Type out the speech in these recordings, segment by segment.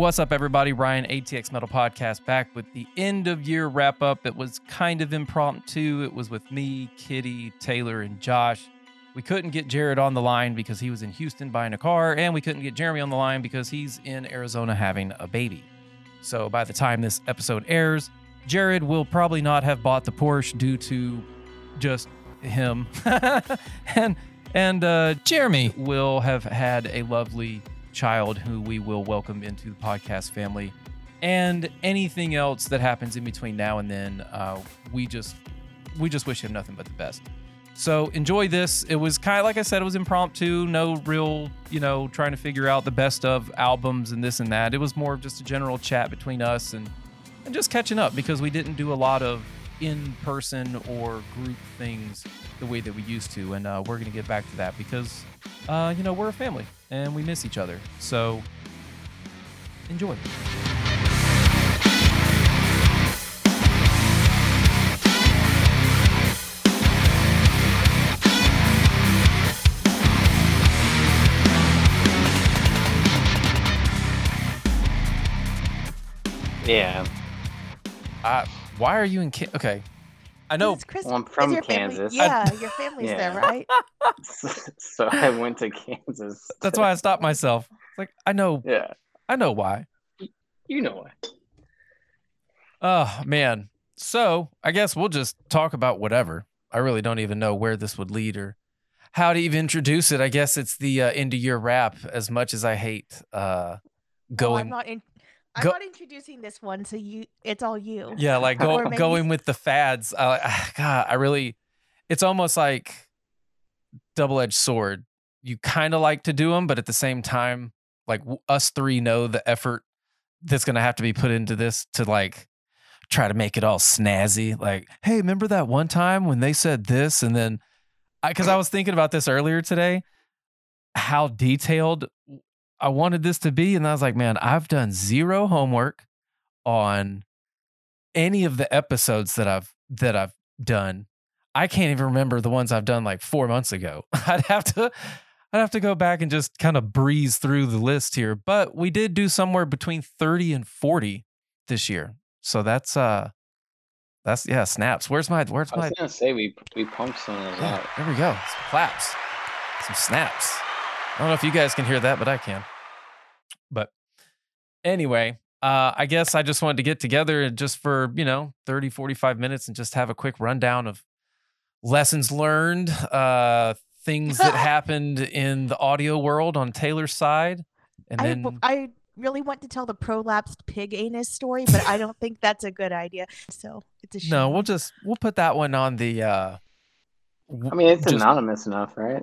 What's up, everybody? Ryan, ATX Metal Podcast, back with the end of year wrap up. It was kind of impromptu. It was with me, Kitty, Taylor, and Josh. We couldn't get Jared on the line because he was in Houston buying a car, and we couldn't get Jeremy on the line because he's in Arizona having a baby. So by the time this episode airs, Jared will probably not have bought the Porsche due to just him. and and uh, Jeremy. will have had a lovely child who we will welcome into the podcast family. And anything else that happens in between now and then, uh, we just we just wish him nothing but the best. So enjoy this. It was kind of like I said, it was impromptu, no real, you know, trying to figure out the best of albums and this and that. It was more of just a general chat between us and and just catching up because we didn't do a lot of in person or group things the way that we used to. And uh, we're going to get back to that because, uh, you know, we're a family and we miss each other. So enjoy. Yeah, Uh, why are you in? Ca- okay, I know. It's Chris- well, I'm from your family- Kansas. Yeah, your family's there, right? so I went to Kansas. That's why I stopped myself. It's like I know, Yeah, I know why. you know why. Oh man. So I guess we'll just talk about whatever. I really don't even know where this would lead or how to even introduce it. I guess it's the uh, end of year wrap. As much as I hate uh, Well, going, I'm not. In- I'm go- not introducing this one, so you. It's all you. yeah, like go, maybe- going with the fads. Uh, I, like, God, I really. It's almost like double edged sword. You kind of like to do them, but at the same time, like w- us three know the effort that's going to have to be put into this to like try to make it all snazzy. Like, hey, remember that one time when they said this? And then, because I, was thinking about this earlier today, how detailed I wanted this to be. And I was like, man, I've done zero homework on any of the episodes that I've that I've done. I can't even remember the ones I've done like four months ago. I'd have to I'd have to go back and just kind of breeze through the list here. But we did do somewhere between 30 and 40 this year. So that's uh that's yeah, snaps. Where's my where's my I my was gonna say we we pumped some of those yeah, out. there we go. Some claps. Some snaps. I don't know if you guys can hear that, but I can. But anyway, uh, I guess I just wanted to get together and just for, you know, 30, 45 minutes and just have a quick rundown of lessons learned, uh, things that happened in the audio world on Taylor's side. And I, then w- I really want to tell the prolapsed pig anus story, but I don't think that's a good idea. So it's a shame. no, we'll just we'll put that one on the uh I mean, it's just- anonymous enough, right?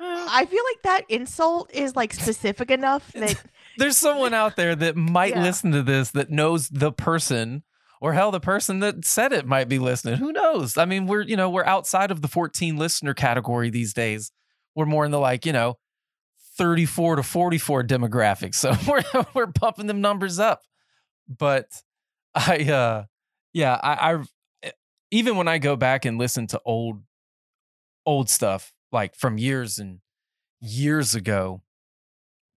I feel like that insult is like specific enough that there's someone out there that might Yeah. listen to this that knows the person or hell the person that said it might be listening. Who knows? I mean we're you know we're outside of the 14 listener category these days. We're more in the like you know 34 to 44 demographic. So we're we're pumping them numbers up. But i uh yeah i i even when i go back and listen to old old stuff like from years and years ago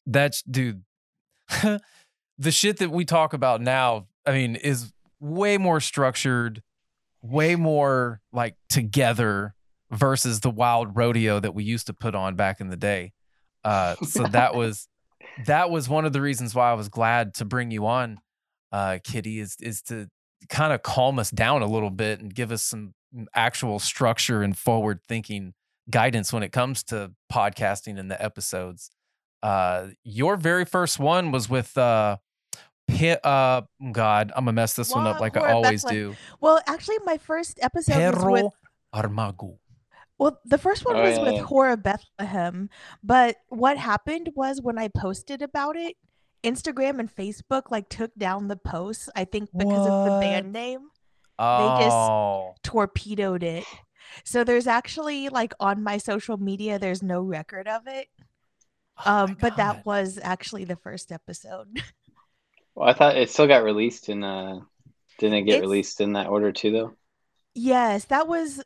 that's dude the shit that we talk about now i mean is way more structured way more like together versus the wild rodeo that we used to put on back in the day. Uh so that was that was one of the reasons why i was glad to bring you on uh kitty is is to kind of calm us down a little bit and give us some actual structure and forward thinking guidance when it comes to podcasting and the episodes uh your very first one was with uh Pe- uh god i'm gonna mess this one up like i always Bethlehem. do well, actually, my first episode was with perro armago Well, the first one Oh, was yeah, with yeah. Hora Bethlehem, but what happened was when I posted about it, Instagram and Facebook like took down the posts. I think because of the band name They just- oh torpedoed it. So there's actually like on my social media, there's no record of it. Oh Um, but that was actually the first episode. Well, I thought it still got released in uh didn't it get It's- released in that order too though? yes, that was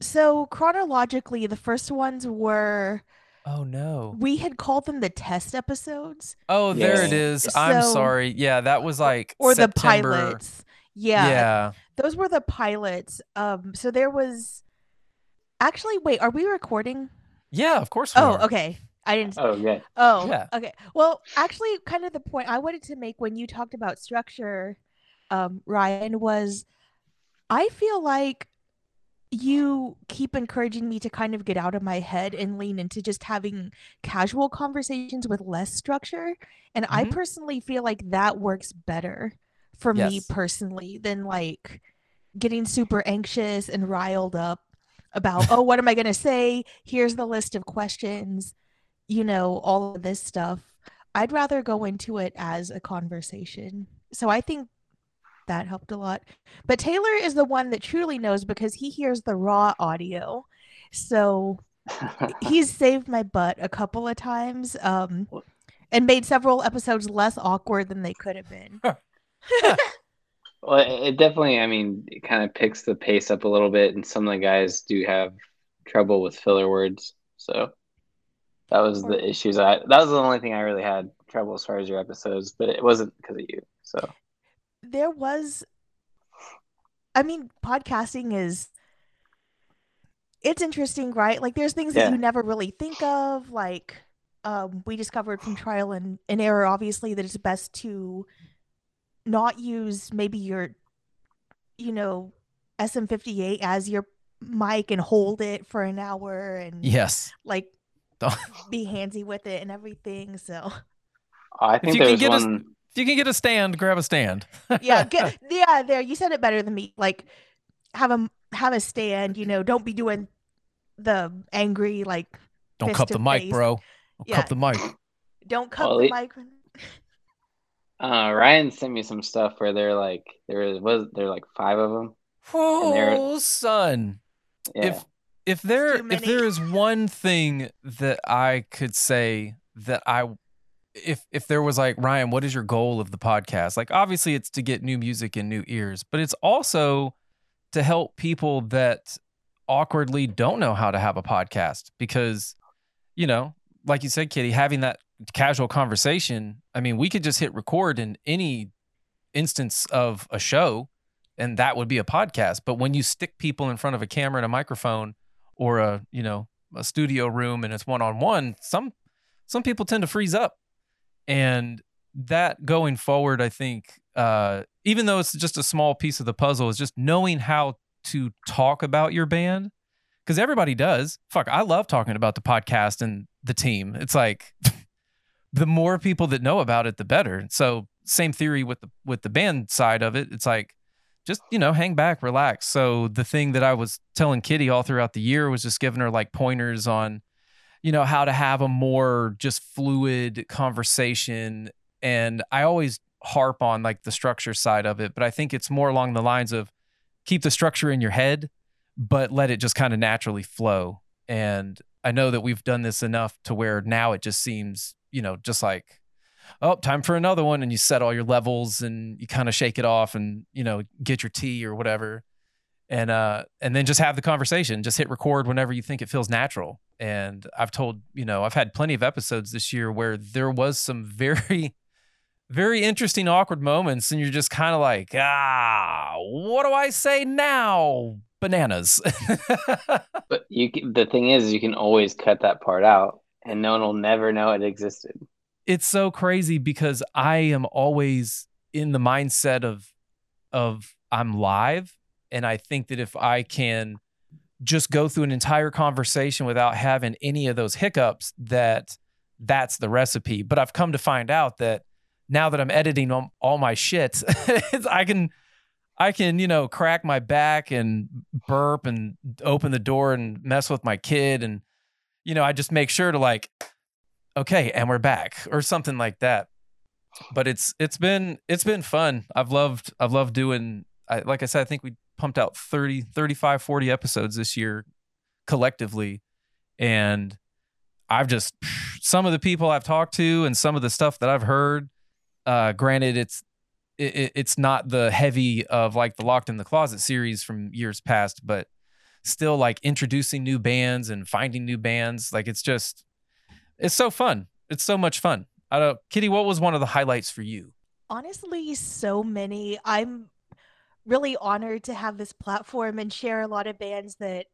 so chronologically, the first ones were Oh no. We had called them the test episodes Oh, there it is. I'm So- sorry. Yeah, that was like or the pilots. Yeah, Yeah. those were the pilots. Um, so there was actually wait, are we recording? Yeah, of course we Oh, are. okay. I didn't. Oh, yeah. Oh, Yeah. okay. Well, actually, kind of the point I wanted to make when you talked about structure, um, Ryan, was I feel like you keep encouraging me to kind of get out of my head and lean into just having casual conversations with less structure. And I Mhm. personally feel like that works better for me personally than like getting super anxious and riled up about, oh, what am I going to say? Here's the list of questions you know, all of this stuff. I'd rather go into it as a conversation. So I think that helped a lot. But Taylor is the one that truly knows because he hears the raw audio. So he's saved my butt a couple of times um, and made several episodes less awkward than they could have been. Well, it it definitely, I mean, it kind of picks the pace up a little bit, and some of the guys do have trouble with filler words. So that was Or- the issues. I that was the only thing I really had trouble as far as your episodes, but it wasn't because of you. So there was i mean podcasting is it's interesting right like there's things that you never really think of like um, we discovered from trial and, and error obviously that it's best to not use maybe your you know sm58 as your mic and hold it for an hour and Yes. like Don't- be handsy with it and everything so I think you can get us- one. If you can get a stand, grab a stand. yeah get, yeah there you said it better than me like have a have a stand you know don't be doing the angry like Don't fist cup to the mic, bro. Don't Yeah. cup the mic. don't cut Well, the it- mic Uh, Ryan sent me some stuff where they're like there was there were like five of them. they're- Oh, son. Yeah. If if there if there is one thing that I could say that I if if there was like Ryan, what is your goal of the podcast? Like obviously it's to get new music and new ears, but it's also to help people that awkwardly don't know how to have a podcast because you know, like you said Kitty, having that casual conversation, I mean, we could just hit record in any instance of a show and that would be a podcast. But when you stick people in front of a camera and a microphone or a, you know, a studio room and it's one on one, some some people tend to freeze up. And that going forward, I think, uh, even though it's just a small piece of the puzzle, is just knowing how to talk about your band. Because everybody does. Fuck, I love talking about the podcast and the team. It's like the more people that know about it, the better. So same theory with the with the band side of it. It's like just you know hang back relax. So the thing that i was telling kitty all throughout the year was just giving her like pointers on you know how to have a more just fluid conversation. And i always harp on like the structure side of it but i think it's more along the lines of keep the structure in your head but let it just kind of naturally flow. And i know that we've done this enough to where now it just seems you know just like oh, time for another one. And you set all your levels and you kind of shake it off and, you know, get your tea or whatever. And, uh, and then just have the conversation, just hit record whenever you think it feels natural. And I've told, you know, I've had plenty of episodes this year where there was some very, very interesting, awkward moments. And you're just kind of like, ah, what do I say now? Bananas. But you the thing is, you can always cut that part out, and no one will never know it existed. It's so crazy because I am always in the mindset of of I'm live and I think that if I can just go through an entire conversation without having any of those hiccups that that's the recipe. But I've come to find out that now that I'm editing all, my shit I can I can you know crack my back and burp and open the door and mess with my kid and you know I just make sure to like okay and we're back or something like that. But it's it's been it's been fun. I've loved i've loved doing I, like i said i think we pumped out 30 35 40 episodes this year collectively. And i've just some of the people i've talked to and some of the stuff that i've heard uh granted it's it, it- it's not the heavy of like the locked in the closet series from years past but still like introducing new bands and finding new bands like it's just It's so fun. It's so much fun. I don't, Kitty. What was one of the highlights for you? Honestly, so many. I'm really honored to have this platform and share a lot of bands that,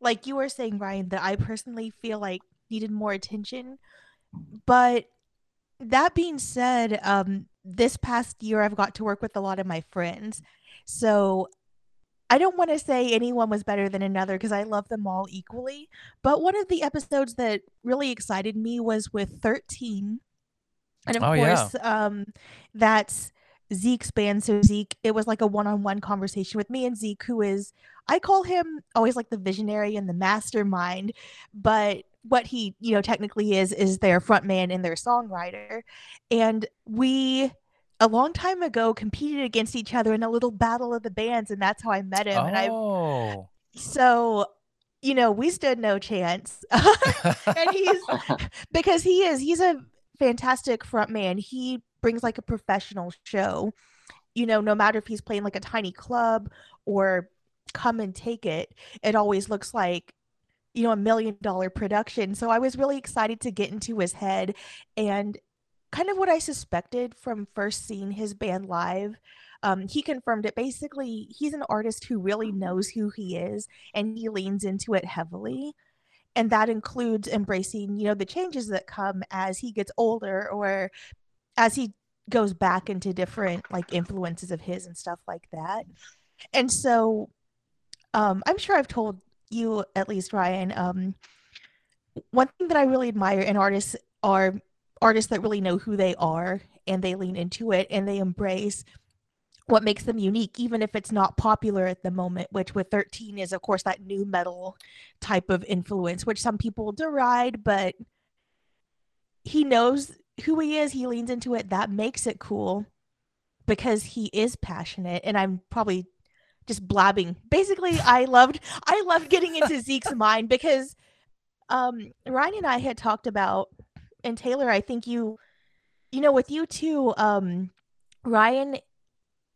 like you were saying, Ryan, that I personally feel like needed more attention. But that being said, um, this past year I've got to work with a lot of my friends. So I don't want to say anyone was better than another because I love them all equally. But one of the episodes that really excited me was with 13. And of Oh, yeah. course, um, that's Zeke's band. So Zeke, it was like a one-on-one conversation with me and Zeke, who is I call him always like the visionary and the mastermind, but what he, you know, technically is is their frontman and their songwriter. And we a long time ago competed against each other in a little battle of the bands, and that's how I met him. And I oh. so you know, we stood no chance. and he's because he is he's a fantastic front man he brings like a professional show you know no matter if he's playing like a tiny club or come and take it it always looks like you know a million dollar production so i was really excited to get into his head and kind of what i suspected from first seeing his band live um, he confirmed it. Basically he's an artist who really knows who he is and he leans into it heavily and that includes embracing you know the changes that come as he gets older or as he goes back into different like influences of his and stuff like that. And so um i'm sure i've told you at least ryan um one thing that i really admire in artists are artists that really know who they are and they lean into it and they embrace what makes them unique even if it's not popular at the moment which with 13 is of course that nu metal type of influence which some people deride but he knows who he is. He leans into it. That makes it cool because he is passionate. And i'm probably just blabbing. Basically i loved i loved getting into zeke's mind because um ryan and i had talked about and taylor i think you you know with you too um ryan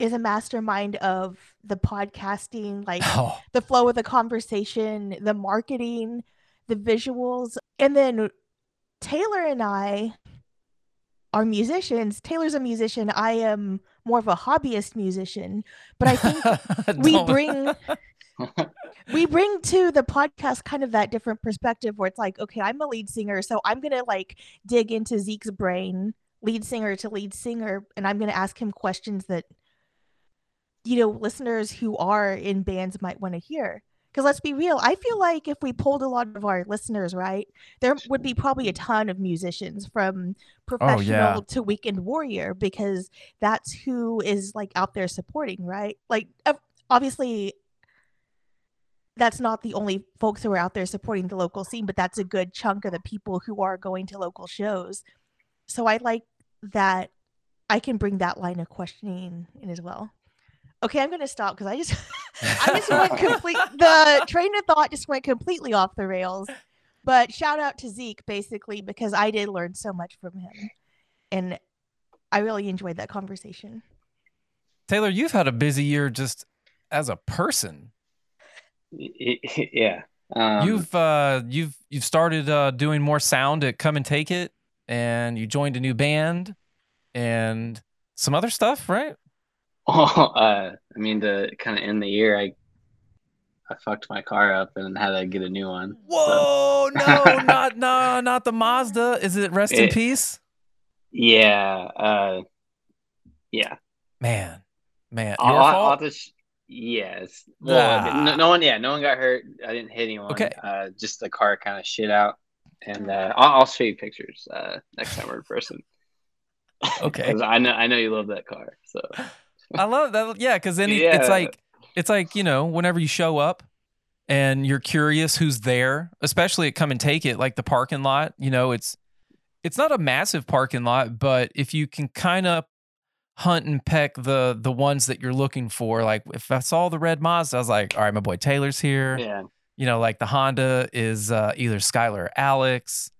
is a mastermind of the podcasting like Oh. the flow of the conversation, the marketing, the visuals. And then Taylor and I are musicians. Taylor's a musician. I am more of a hobbyist musician. But I think we bring we bring to the podcast kind of that different perspective where it's like, okay, I'm a lead singer, so I'm gonna like dig into Zeke's brain, lead singer to lead singer, and I'm gonna ask him questions that you know listeners who are in bands might want to hear. Because let's be real, I feel like if we pulled a lot of our listeners, right, there would be probably a ton of musicians from oh, professional yeah. to weekend warrior because that's who is like out there supporting, right? Like obviously that's not the only folks who are out there supporting the local scene, but that's a good chunk of the people who are going to local shows. So I like that I can bring that line of questioning in as well. Okay, I'm going to stop because I just I just went complete the train of thought just went completely off the rails. But shout out to Zeke basically because I did learn so much from him. And I really enjoyed that conversation. Taylor, you've had a busy year just as a person. yeah. Um, you've uh, you've you've started uh, doing more sound at Come and Take It, and you joined a new band, and some other stuff, right? uh, I mean, to kind of end the year, I I fucked my car up and had to get a new one. so- Whoa, no, not no, not the Mazda. Is it rest in peace? Yeah. Uh, yeah. Man, man, your I'll- fault. I'll just. Yes. Well, Ah. no, no one. Yeah, no one got hurt. I didn't hit anyone. Okay. Uh, just the car kind of shit out, and uh, I'll, I'll show you pictures uh, next time we're in person. Okay. I know I know you love that car. So I love that. Yeah, because then Yeah. it's like it's like you know whenever you show up and you're curious who's there, especially at come and take it like the parking lot. You know, it's it's not a massive parking lot, but if you can kind of hunt and peck the the ones that you're looking for, like if I saw the red Mazda, I was like, all right, my boy Taylor's here. yeah. You know, like the Honda is uh, either Skylar or Alex,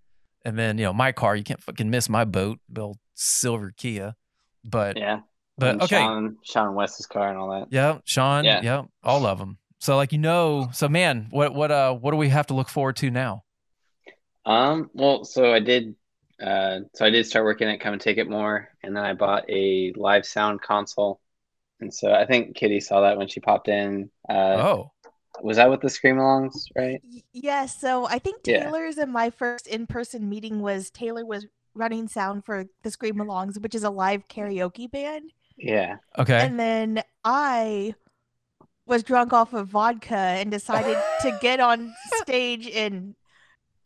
and then you know my car, you can't fucking miss my boat, the old silver Kia. But Yeah. But And okay. Sean, Sean West's car and all that. Yeah, Sean. Yeah. Yeah. all of them. So like you know, so man, what what uh what do we have to look forward to now? Um, well, so I did uh so I did start working at Come and Take It More and then I bought a live sound console. And so I think Kitty saw that when she popped in. Uh oh, was that with the scream alongs, right? Y- Yes, so I think Yeah. Taylor's and my first in-person meeting was Taylor was running sound for the Scream Alongs, which is a live karaoke band. Yeah. okay. And then I was drunk off of vodka and decided to get on stage and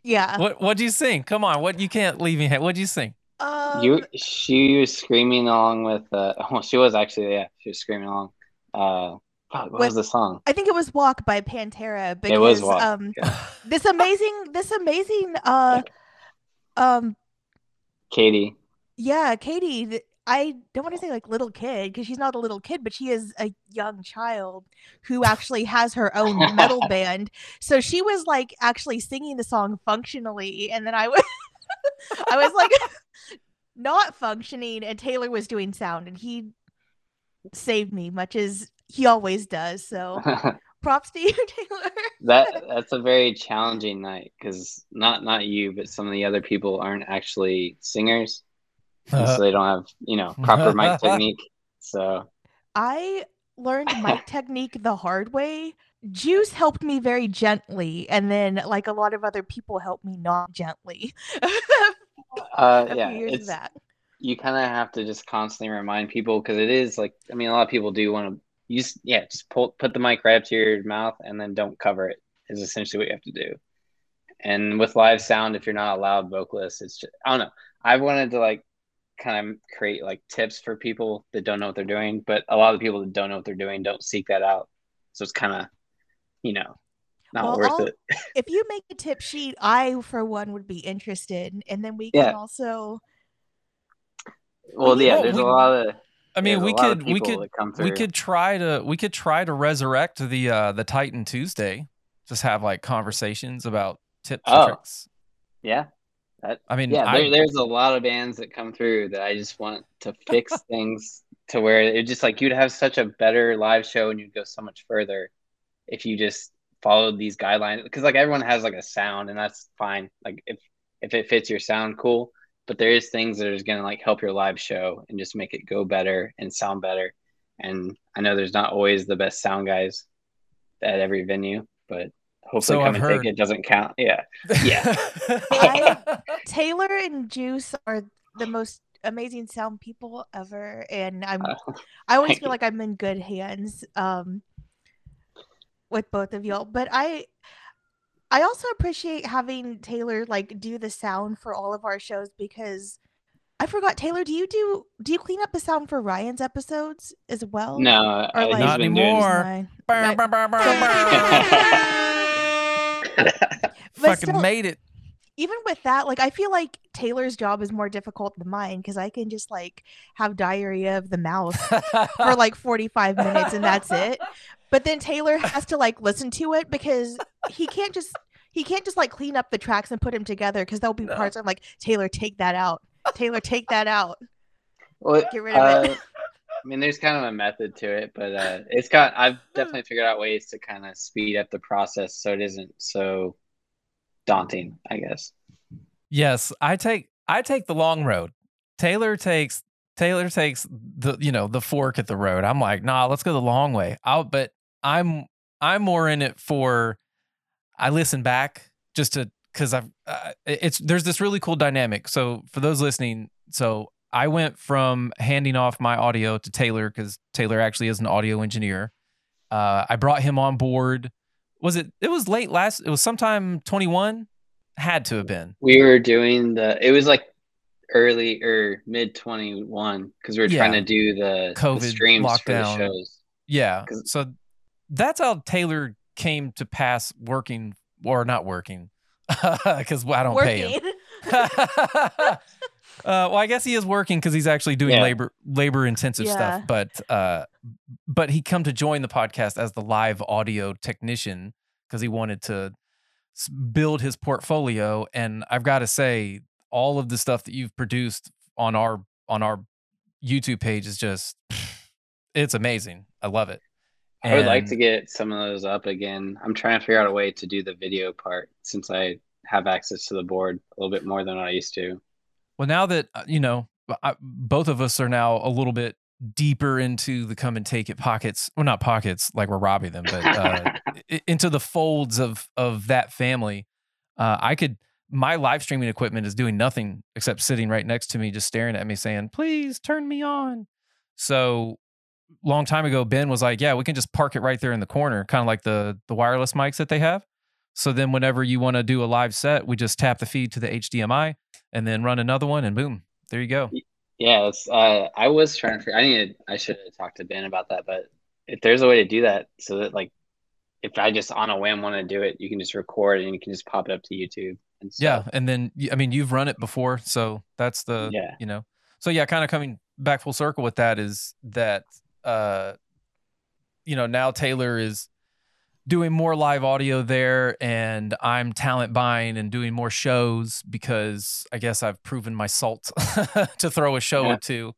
yeah. What what do you sing? Come on, what you can't leave me. What do you sing? Um, you she was screaming along with uh well she was actually yeah, she was screaming along. Uh what With- was the song? I think it was Walk by Pantera because It was Walk, um yeah. this amazing this amazing uh um Katie. yeah, Katie, th- I don't want to say like little kid because she's not a little kid, but she is a young child who actually has her own metal band. So she was like actually singing the song functionally, and then I was, I was like not functioning, and Taylor was doing sound, and he saved me, much as he always does. So props to you, Taylor. that that's a very challenging night because not not you but some of the other people aren't actually singers and so they don't have you know proper mic technique so I learned mic technique the hard way. Juice helped me very gently, and then like a lot of other people helped me not gently. uh yeah few years of it's that. you kind of have to just constantly remind people because it is like i mean a lot of people do want to use yeah just pull put the mic right up to your mouth and then don't cover it is essentially what you have to do and with live sound if you're not a loud vocalist it's just i don't know i wanted to like kind of create like tips for people that don't know what they're doing but a lot of people that don't know what they're doing don't seek that out so it's kind of you know not Well, worth I'll- it If you make a tip sheet, I for one would be interested, and then we Yeah. can also. well yeah Well, there's we- a lot of I mean, there's we could we could we could try to we could try to resurrect the uh the Titan Tuesday. Just have like conversations about tips and Oh. tricks. yeah I mean, Yeah, I, there, there's a lot of bands that come through that I just want to fix things to where it just like you'd have such a better live show and you'd go so much further if you just followed these guidelines. Because like everyone has like a sound and that's fine. Like if if it fits your sound cool. But there is things that is going to like help your live show and just make it go better and sound better. And I know there's not always the best sound guys at every venue but hopefully So come I've and heard. take it doesn't count yeah Yeah. I- Taylor and Juice are the most amazing sound people ever, and I'm. Uh, I always feel you. like I'm in good hands um, with both of y'all. But I, I also appreciate having Taylor like do the sound for all of our shows because I forgot Taylor. Do you do do you clean up the sound for Ryan's episodes as well? no Or uh, like- he's Not anymore. Mine. Brr, Right. Fucking still, made it. even with that, like I feel like Taylor's job is more difficult than mine because I can just like have diarrhea of the mouth for like 45 minutes and that's it. But then Taylor has to like listen to it because he can't just he can't just like clean up the tracks and put them together because there'll be No. parts I'm like Taylor take that out. Taylor take that out. Well, Get rid of it. Uh, I mean, there's kind of a method to it, but uh, it's got. I've definitely figured out ways to kind of speed up the process so it isn't so daunting. I guess. Yes, I take I take the long road. Taylor takes Taylor takes the you know the fork at the road. I'm like, nah, let's go the long way. I'll but I'm I'm more in it for I listen back just to because I've uh, it's there's this really cool dynamic. So for those listening, so I went from handing off my audio to Taylor because Taylor actually is an audio engineer. Uh, I brought him on board. Was it? It was late last. It was sometime 21. Had to have been. We were doing the. It was like early or mid twenty one because we were trying to do the, the COVID streams for the lockdown. shows. Yeah. So that's how Taylor came to pass working or not working because I don't pay him. Working. uh, well, I guess he is working because he's actually doing Yeah. labor labor intensive Yeah. stuff. But uh, but he come to join the podcast as the live audio technician because he wanted to build his portfolio. And I've got to say, all of the stuff that you've produced on our on our YouTube page is just it's amazing. I love it. I would like to get some of those up again. I'm trying to figure out a way to do the video part since I have access to the board a little bit more than I used to. Well, now that uh, you know, I, both of us are now a little bit deeper into the come and take it pockets. Well, not pockets like we're robbing them, but uh, into the folds of of that family. Uh, I could. My live streaming equipment is doing nothing except sitting right next to me, just staring at me, saying, "Please turn me on." So, long time ago, Ben was like, "Yeah, we can just park it right there in the corner, kind of like the the wireless mics that they have." So then, whenever you want to do a live set, we just tap the feed to the HDMI and then run another one, and boom, there you go. Yeah, it's, uh, I was trying to. I needed. I should have talked to Ben about that, but if there's a way to do that, so that like, if I just on a whim want to do it, you can just record and you can just pop it up to YouTube. And yeah, and then I mean, you've run it before, so that's the yeah, you know. So yeah, kind of coming back full circle with that is that uh, you know, now Taylor is doing more live audio there and I'm talent buying and doing more shows because I guess I've proven my salt to throw a show yeah. or two.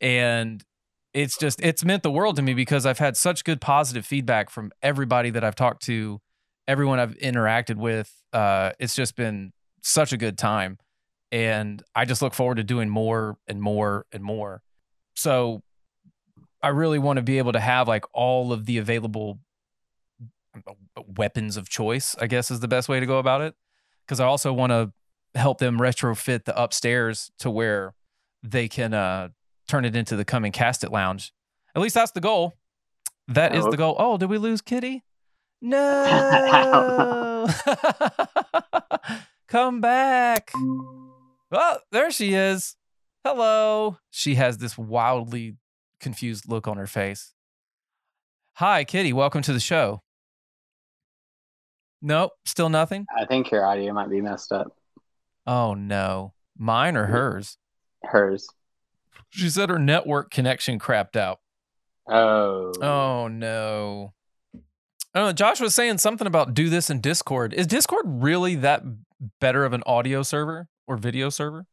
And it's just it's meant the world to me because I've had such good positive feedback from everybody that I've talked to, everyone I've interacted with. Uh, it's just been such a good time. And I just look forward to doing more and more and more. So I really want to be able to have like all of the available weapons of choice, I guess is the best way to go about it. Because I also want to help them retrofit the upstairs to where they can uh, turn it into the come and cast it lounge. At least that's the goal. That is the goal. Oh, did we lose Kitty? No. Come back. Oh, there she is. Hello. She has this wildly confused look on her face. Hi, Kitty. Welcome to the show. Nope, still nothing. I think your audio might be messed up. Oh no, mine or hers? Hers. She said her network connection crapped out. Oh. Oh no. Oh. Josh was saying something about do this in Discord. Is Discord really that better of an audio server or video server?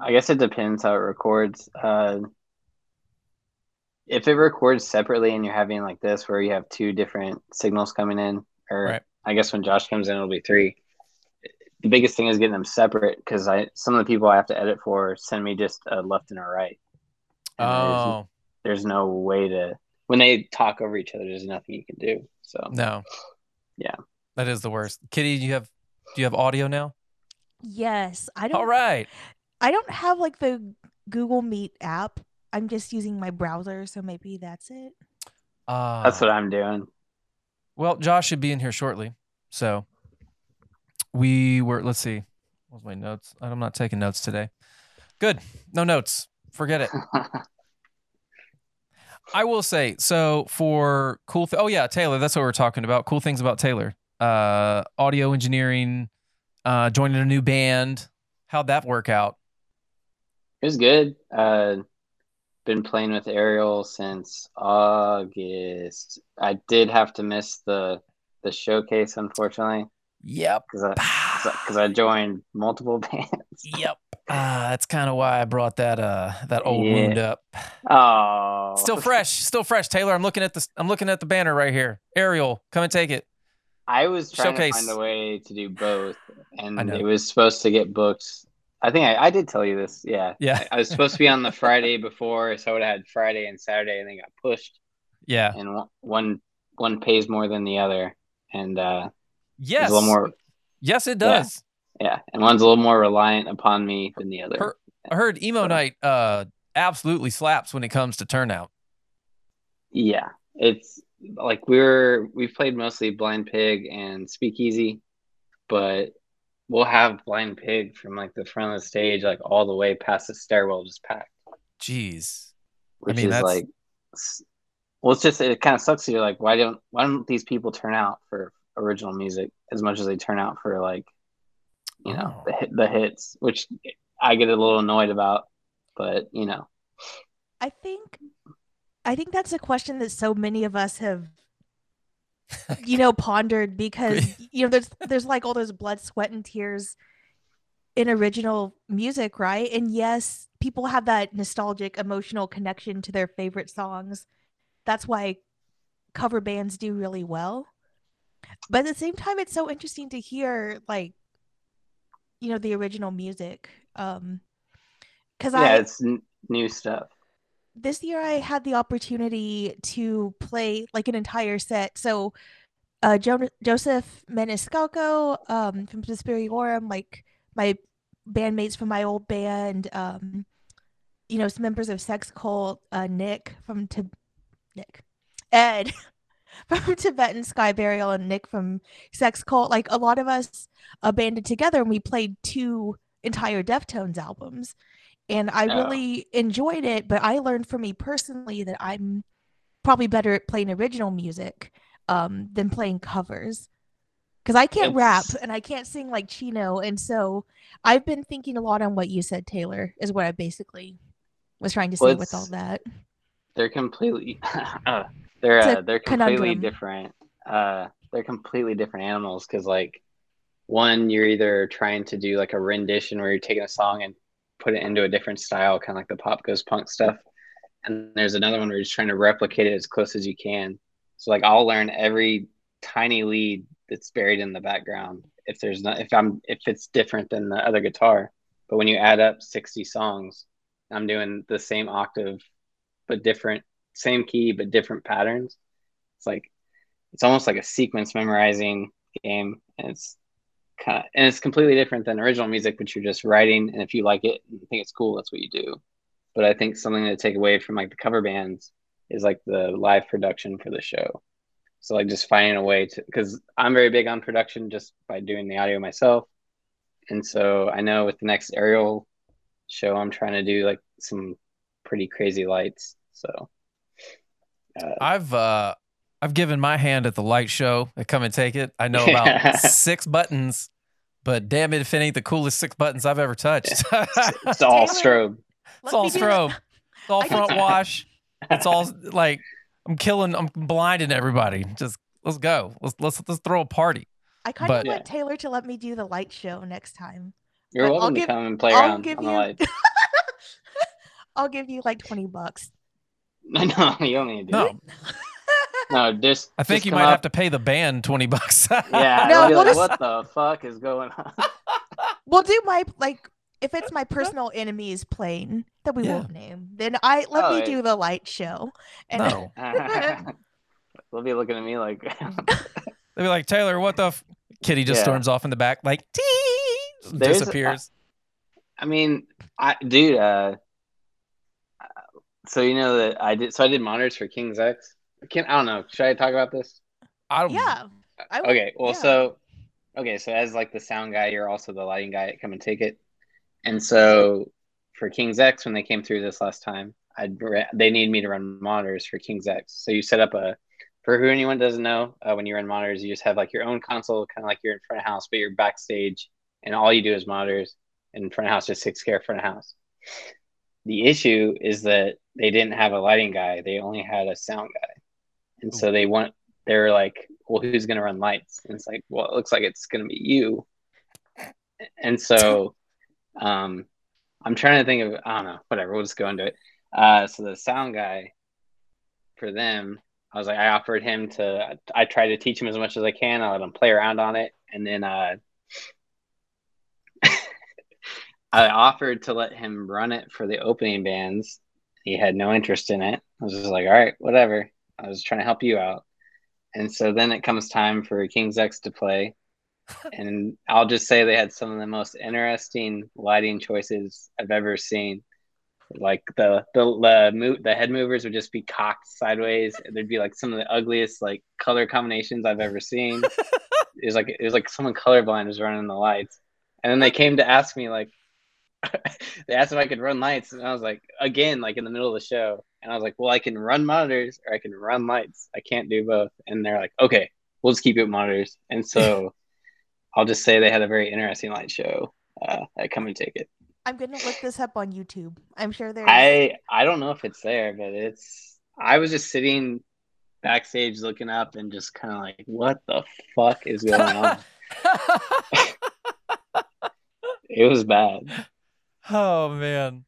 I guess it depends how it records. Uh, if it records separately and you're having like this, where you have two different signals coming in, or right. I guess when Josh comes in, it'll be three. The biggest thing is getting them separate because I some of the people I have to edit for send me just a left and a right. And oh, there's, there's no way to when they talk over each other. There's nothing you can do. So no, yeah, that is the worst. Kitty, do you have do you have audio now? Yes, I don't. All right, I don't have like the Google Meet app. I'm just using my browser, so maybe that's it. Uh, that's what I'm doing. Well, Josh should be in here shortly. So we were, let's see. What's my notes? I'm not taking notes today. Good. No notes. Forget it. I will say so for cool. Th- oh yeah, Taylor. That's what we're talking about. Cool things about Taylor. Uh, audio engineering. Uh, joining a new band. How'd that work out? It was good. Uh, been playing with Ariel since August. I did have to miss the the showcase, unfortunately. Yep. Because I, I joined multiple bands. yep. Uh, that's kind of why I brought that uh that old yeah. wound up. Oh. Still fresh, still fresh, Taylor. I'm looking at the I'm looking at the banner right here. Ariel, come and take it. I was trying Showcase. to find a way to do both, and it was supposed to get booked I think I, I did tell you this. Yeah. Yeah. I, I was supposed to be on the Friday before, so I would have had Friday and Saturday, and then got pushed. Yeah. And one one pays more than the other, and uh, yes, a little more. Yes, it does. Yeah. yeah. and one's a little more reliant upon me than the other. Her, I heard emo so. night uh absolutely slaps when it comes to turnout. Yeah, it's like we're we've played mostly Blind Pig and Speakeasy, but we'll have Blind Pig from like the front of the stage, like all the way past the stairwell, just packed. Jeez, which I mean, is that's... like, well, it's just it kind of sucks. You're like, why don't why don't these people turn out for original music as much as they turn out for like, you know, oh. the hit, the hits, which I get a little annoyed about, but you know, I think, I think that's a question that so many of us have you know, pondered because you know there's there's like all those blood, sweat, and tears in original music, right? And yes, people have that nostalgic, emotional connection to their favorite songs. That's why cover bands do really well. But at the same time, it's so interesting to hear like you know the original music. Um, because Yeah, I it's n- new stuff. This year I had the opportunity to play like an entire set. So, uh, jo- Joseph Maniscalco um, from Suspiriorum, like my bandmates from my old band, um, you know, some members of Sex Cult, uh, Nick from Tib- Nick, Ed from Tibetan Sky Burial, and Nick from Sex Cult. Like a lot of us uh, banded together and we played two entire Deftones albums and I really enjoyed it. But I learned for me personally that I'm probably better at playing original music um, than playing covers because I can't rap and I can't sing like Chino. And so I've been thinking a lot on what you said, Taylor, is what I basically was trying to say Well, with all that. They're completely uh, they're uh, they're completely conundrum. different. Uh, they're completely different animals because like one you're either trying to do like a rendition where you're taking a song and put it into a different style, kind of like the pop goes punk stuff, and there's another one where you're just trying to replicate it as close as you can. So like I'll learn every tiny lead that's buried in the background if there's not if I'm if it's different than the other guitar. But when you add up 60 songs, I'm doing the same octave but different same key but different patterns. It's like it's almost like a sequence memorizing game and it's kind of and it's completely different than original music which you're just writing and if you like it and think it's cool that's what you do. But I think something to take away from like the cover bands is like the live production for the show. So like just finding a way to because I'm very big on production just by doing the audio myself. And so I know with the next Ariel show I'm trying to do like some pretty crazy lights. So uh, I've uh I've given my hand at the light show Come and Take It. I know about six buttons, but damn it if it ain't the coolest six buttons I've ever touched. it's, it's all strobe. It's all me do the- strobe. It's all front wash. It's all like I'm killing. I'm blinding everybody. Just let's go. Let's let's let's throw a party. I kind But- of want Taylor to let me do the light show next time. You're But I'll welcome give- to come and play I'll around give on the you- lights. I'll give you like 20 bucks. no, you don't need to do No, it. No, just I think just you might up- have to pay the band twenty bucks. Yeah, No, no, we'll like, just- what the fuck is going on? We'll do my like if it's my personal enemies playing that we Yeah. won't name, then I let Oh, me yeah. do the light show. And no, They'll be looking at me like, They'll be like Taylor, what the? F-? Kitty just Yeah. storms off in the back, like tee, There's a- disappears. I mean, I dude, uh, so you know that I did, so I did monitors for King's X. Can I don't know. Should I talk about this? I don't. yeah. I would- Okay, well, yeah. so okay, so as like the sound guy, you're also the lighting guy at Come and Take It, and so for King's X, when they came through this last time, I they need me to run monitors for King's X. So you set up a for who anyone doesn't know, uh, when you run monitors, you just have like your own console, kind of like you're in front of house, but you're backstage, and all you do is monitors. And front of house just takes care of front of house. The issue is that they didn't have a lighting guy; they only had a sound guy, and so they want they're like, well, who's going to run lights? And it's like, well, it looks like it's going to be you. And so um, I'm trying to think of, I don't know, whatever, we'll just go into it. Uh, so the sound guy for them, I was like, I offered him to, I tried to teach him as much as I can. I let him play around on it. And then uh, I offered to let him run it for the opening bands. He had no interest in it. I was just like, all right, whatever. I was trying to help you out. And so then it comes time for King's X to play. and I'll just say they had some of the most interesting lighting choices I've ever seen. Like the the the, mo- the head movers would just be cocked sideways. There'd be like some of the ugliest like color combinations I've ever seen. it was like it was like someone colorblind was running the lights. And then they came to ask me like they asked if I could run lights, and I was like, again, like in the middle of the show, and I was like, well, I can run monitors or I can run lights. I can't do both. And they're like, okay, we'll just keep it monitors. And so I'll just say they had a very interesting light show uh, at Come and Take It. I'm gonna look this up on YouTube. I'm sure there's I I don't know if it's there, but it's. I was just sitting backstage looking up and just kind of like, what the fuck is going on? it was bad. Oh man,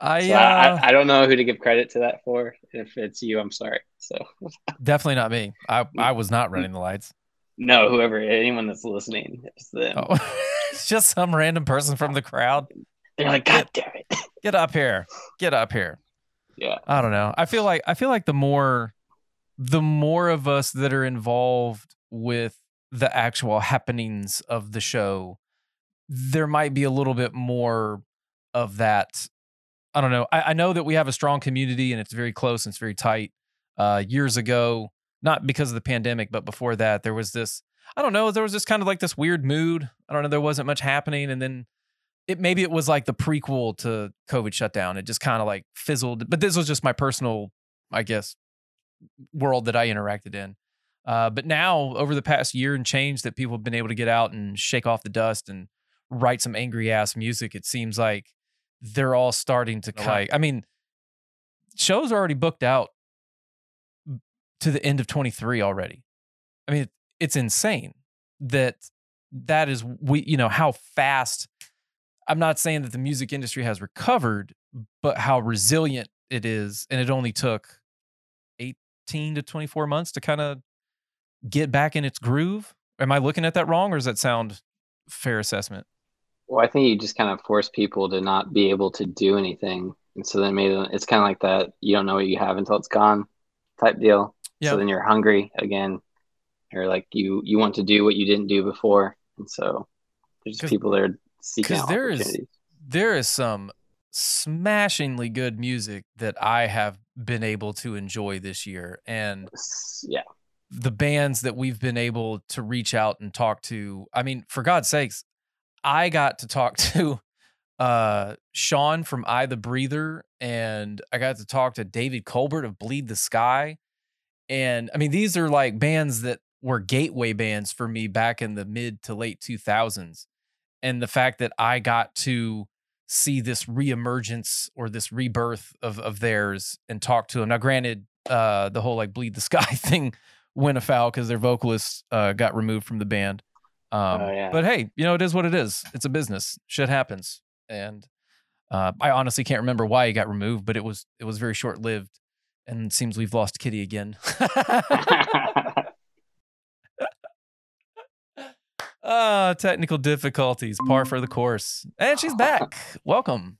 I, So uh, I, I, don't know who to give credit to that for. If it's you, I'm sorry. So definitely not me. I I was not running the lights. No, whoever, anyone that's listening, it's them. Oh, it's just some random person from the crowd. They're like, God damn it. Get up here. Get up here. Yeah. I don't know. I feel like I feel like the more the more of us that are involved with the actual happenings of the show, there might be a little bit more of that. I don't know. I, I know that we have a strong community and it's very close and it's very tight. Uh, years ago, not because of the pandemic, but before that, there was this. I don't know. There was this kind of like this weird mood. I don't know. There wasn't much happening, and then it maybe it was like the prequel to COVID shutdown. It just kind of like fizzled. But this was just my personal, I guess, world that I interacted in. Uh, but now, over the past year and change, that people have been able to get out and shake off the dust and write some angry ass music, it seems like they're all starting to like. I mean, shows are already booked out to the end of 23 already. I mean, it's insane that that is we you know how fast I'm not saying that the music industry has recovered, but how resilient it is and it only took 18 to 24 months to kind of get back in its groove. Am I looking at that wrong or does that sound fair assessment? Well, I think you just kind of force people to not be able to do anything. And so then maybe it's kind of like that you don't know what you have until it's gone type deal. Yeah. So then you're hungry again, or like you you want to do what you didn't do before, and so there's people that are seeking out there is- opportunities. There is some smashingly good music that I have been able to enjoy this year and Yeah, the bands that we've been able to reach out and talk to. I mean, for God's sakes, I got to talk to uh Sean from I the Breather and I got to talk to David Colbert of Bleed the Sky. And I mean, these are like bands that were gateway bands for me back in the mid to late 2000s. And the fact that I got to see this reemergence or this rebirth of of theirs and talk to them. Now, granted, uh, the whole like bleed the sky thing went afoul because their vocalist uh, got removed from the band. Um, Oh, yeah. But hey, you know it is what it is. It's a business. Shit happens, and uh, I honestly can't remember why he got removed, but it was it was very short lived, and it seems we've lost Kitty again. Ah, technical difficulties, par for the course, and she's back. Welcome.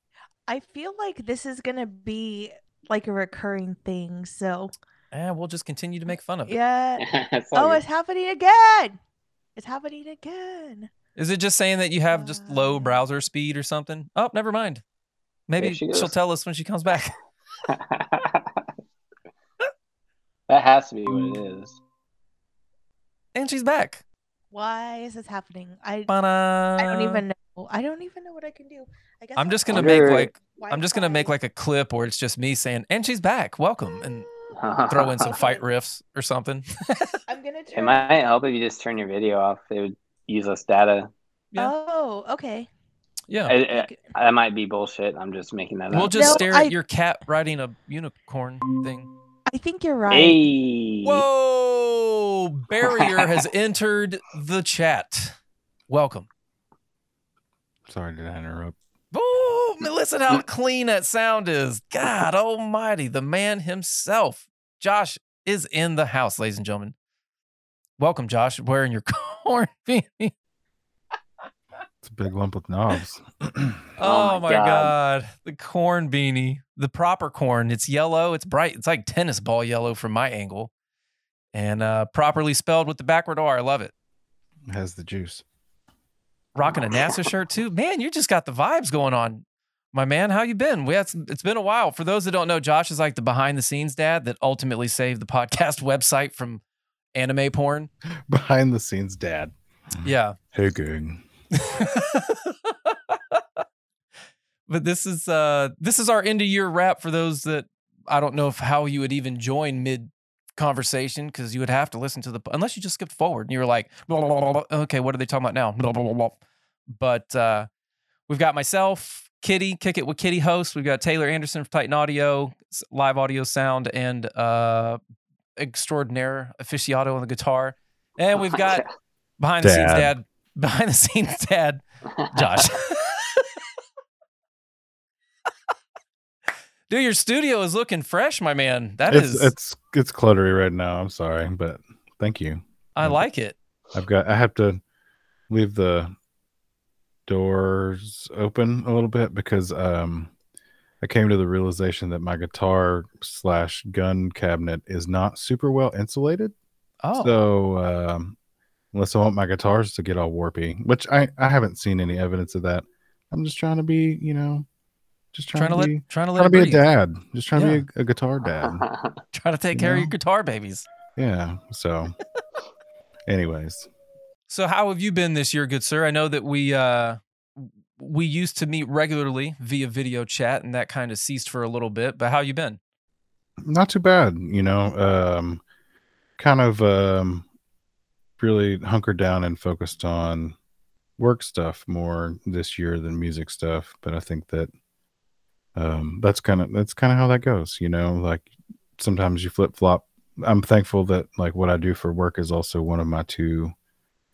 I feel like this is gonna be like a recurring thing. So And we'll just continue to make fun of it. yeah. Oh, good. it's happening again. It's happening again. Is it just saying that you have just low browser speed or something? Oh, never mind. Maybe she she'll tell us when she comes back. that has to be what it is. And she's back. Why is this happening? I Ba-da. I don't even know. I don't even know what I can do. I guess I'm just gonna make like I'm just gonna make like a clip where it's just me saying, "And she's back, welcome," and throw in some fight riffs or something. I'm gonna It might help if you just turn your video off. It would use less data. Yeah. Oh, okay. yeah, I- I- that might be bullshit. I'm just making that up. we'll up. just No, stare I- at your cat riding a unicorn thing. I think you're right. Hey. Whoa! Barrier has entered the chat. Welcome. Sorry, did I interrupt? Ooh, man, listen how clean that sound is. God almighty, the man himself. Josh is in the house, ladies and gentlemen. Welcome, Josh, wearing your corn beanie. It's a big lump with knobs. Oh, my my God. God. The corn beanie, the proper corn. It's yellow. It's bright. It's like tennis ball yellow from my angle. And uh, properly spelled with the backward R. I love it. has the juice. Rocking a NASA shirt too. Man, you just got the vibes going on. My man, how you been? We had some, it's been a while. For those that don't know, Josh is like the behind the scenes dad that ultimately saved the podcast website from anime porn. Behind the scenes dad. Yeah. Hey, gang. but this is uh this is our end of year wrap for those that I don't know if how you would even join mid conversation because you would have to listen to the unless you just skipped forward and you were like blah, blah, blah, blah. okay what are they talking about now Blah, blah, blah, blah. but uh we've got myself kitty kick it with kitty host we've got taylor anderson from titan audio live audio sound and uh extraordinaire aficionado on the guitar and we've got behind the scenes Dad. dad behind the scenes dad josh Dude, your studio is looking fresh, my man. That it's is, it's it's cluttery right now. I'm sorry, but thank you. I like it. I've got I have to leave the doors open a little bit because um I came to the realization that my guitar slash gun cabinet is not super well insulated. Oh, So um unless I want my guitars to get all warpy, which I I haven't seen any evidence of that. I'm just trying to be, you know, just trying, trying to to, let be trying to let trying to it be a dad. Just trying Yeah. to be a, a guitar dad. Trying to take You care of your guitar babies. yeah. So anyways. So how have you been this year, good sir? I know that we uh we used to meet regularly via video chat and that kind of ceased for a little bit, but how you been? not too bad you know um kind of um really hunkered down and focused on work stuff more this year than music stuff but i think that um that's kind of that's kind of how that goes you know like sometimes you flip flop i'm thankful that like what i do for work is also one of my two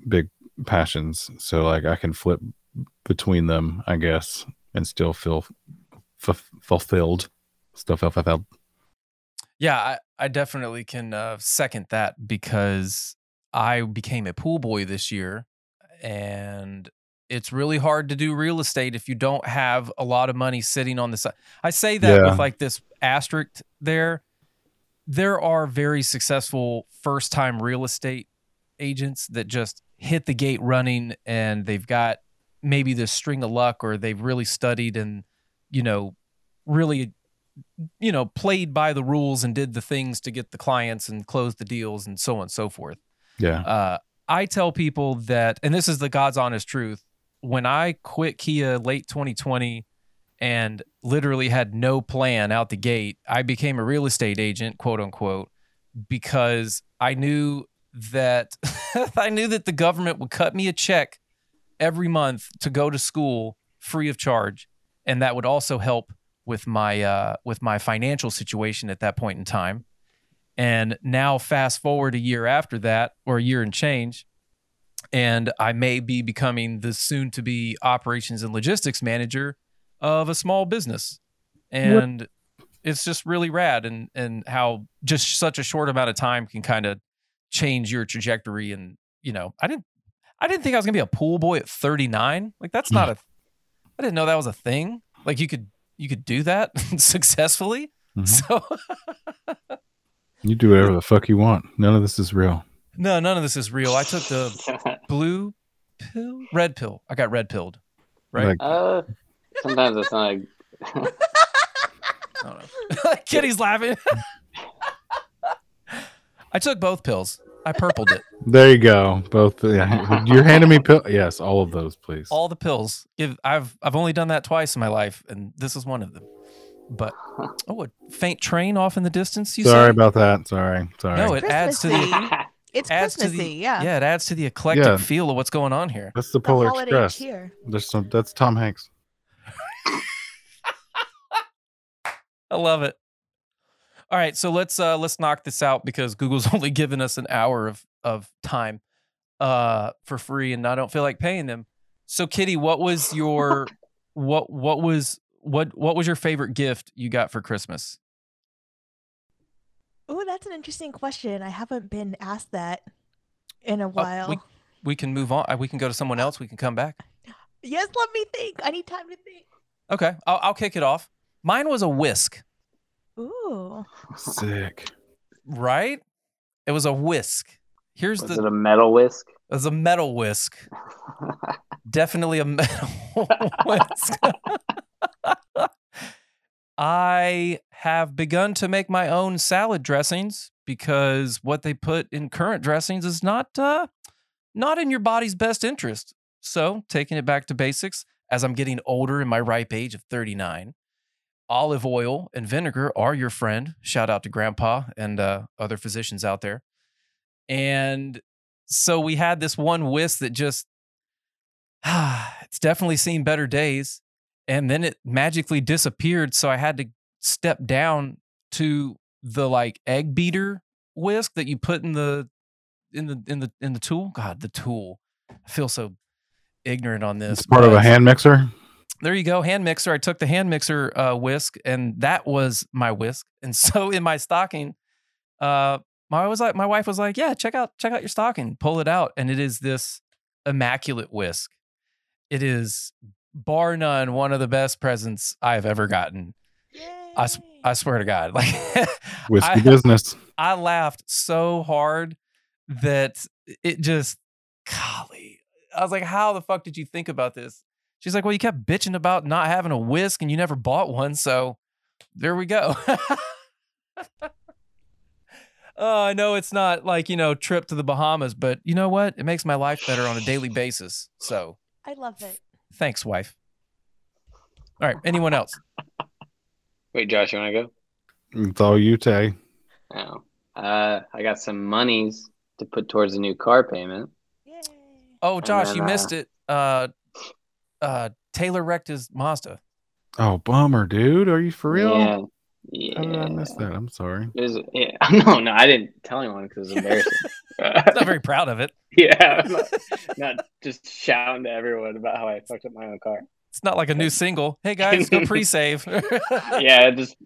big passions so like i can flip between them i guess and still feel f- fulfilled still feel fulfilled Yeah, I, I definitely can uh, second that because I became a pool boy this year, and it's really hard to do real estate if you don't have a lot of money sitting on the side. I say that Yeah. with like this asterisk there. There are very successful first time real estate agents that just hit the gate running and they've got maybe this string of luck or they've really studied and, you know, really you know, played by the rules and did the things to get the clients and close the deals and so on and so forth. yeah Uh, I tell people that, and this is the God's honest truth. When I quit Kia late 2020 and literally had no plan out the gate, I became a real estate agent, quote unquote, because I knew that I knew that the government would cut me a check every month to go to school free of charge, and that would also help with my uh, with my financial situation at that point in time. And now, fast forward a year after that, or a year and change, and I may be becoming the soon to be operations and logistics manager of a small business. And it's just really rad and and how just such a short amount of time can kind of change your trajectory and you know, I didn't I didn't think I was going to be a pool boy at 39. Like that's not a I didn't know that was a thing. Like you could you could do that successfully. Mhm. So You do whatever the fuck you want. None of this is real. no, none of this is real. I took the blue pill, red pill. I got red pilled. Right? Like, uh, sometimes it's not. I don't know. Kitty's laughing. I took both pills. I purpled it. there you go. Both. Yeah. You're handing me pill. Yes, all of those, please. All the pills. Give I've I've only done that twice in my life, and this is one of them. But oh, a faint train off in the distance. You Sorry say? about that. Sorry. Sorry. No, it adds to the It's adds to the Christmassy, yeah. yeah. It adds to the eclectic Yeah. feel of what's going on here. that's the The Polar holiday Express. cheer. There's some. That's Tom Hanks. I love it. All right, so let's uh let's knock this out because Google's only given us an hour of of time uh for free and I don't feel like paying them. So Kitty, what was your what what was what what was your favorite gift you got for Christmas? Oh, that's an interesting question. I haven't been asked that in a while. we- We can move on. uh, We can go to someone else. We can come back. Yes, let me think. I need time to think. Okay, I'll, I'll kick it off. Mine was a whisk, Ooh. Sick. right? It was a whisk. Here's Was the it a metal whisk? it was a metal whisk. definitely a metal whisk. I have begun to make my own salad dressings because what they put in current dressings is not uh, not in your body's best interest. So, taking it back to basics, as I'm getting older in my ripe age of 39, olive oil and vinegar are your friend. Shout out to grandpa and uh, other physicians out there. And so we had this one whisk that just it's definitely seen better days and then it magically disappeared so i had to step down to the like egg beater whisk that you put in the in the in the in the tool god the tool i feel so ignorant on this It's part of a hand mixer. There you go hand mixer i took the hand mixer uh, whisk and that was my whisk and so in my stocking uh my was like my wife was like, "Yeah, check out check out your stocking. Pull it out." And it is this immaculate whisk. It is bar none one of the best presents I've ever gotten. I s- Yay. I swear to God. Like Whiskey I- business. I laughed so hard that it just golly. I was like, how the fuck did you think about this? She's like, well, you kept bitching about not having a whisk and you never bought one. So there we go. oh, I know it's not like, you know, trip to the Bahamas, but you know what? It makes my life better on a daily basis. So I love it. thanks, wife. All right. Anyone else? Wait, Josh, you want to go? It's all you, Tay. Oh, uh, I got some monies to put towards a new car payment. Yay. Oh, Josh, then, you uh, missed it. Uh, uh, Taylor wrecked his Mazda. Oh, bummer, dude. Are you for real? Yeah, yeah. How did I miss that? I'm sorry. It was, yeah. No, no, I didn't tell anyone because it was embarrassing. I'm not very proud of it. yeah, not, not just shouting to everyone about how I fucked up my own car. It's not like a new single. Hey guys, go pre-save. Yeah, just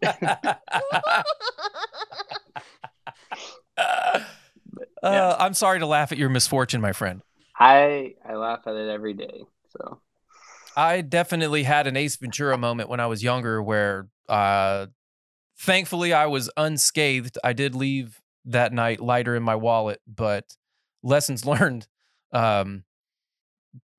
Uh, I'm sorry to laugh at your misfortune, my friend. I I laugh at it every day. So I definitely had an Ace Ventura moment when I was younger where uh thankfully I was unscathed. I did leave that night lighter in my wallet, but lessons learned. Um